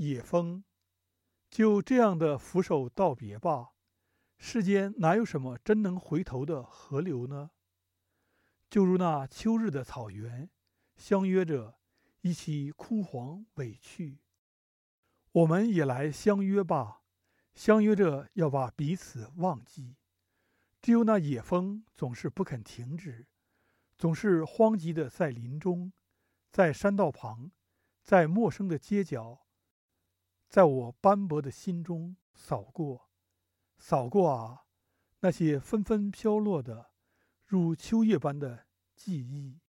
野风，就这样的俯首道别吧。世间哪有什么真能回头的河流呢？就如那秋日的草原，相约着一起枯黄委去。我们也来相约吧，相约着要把彼此忘记。只有那野风总是不肯停止，总是荒寂的在林中，在山道旁，在陌生的街角，在我斑驳的心中扫过，扫过啊，那些纷纷飘落的，如秋叶般的记忆。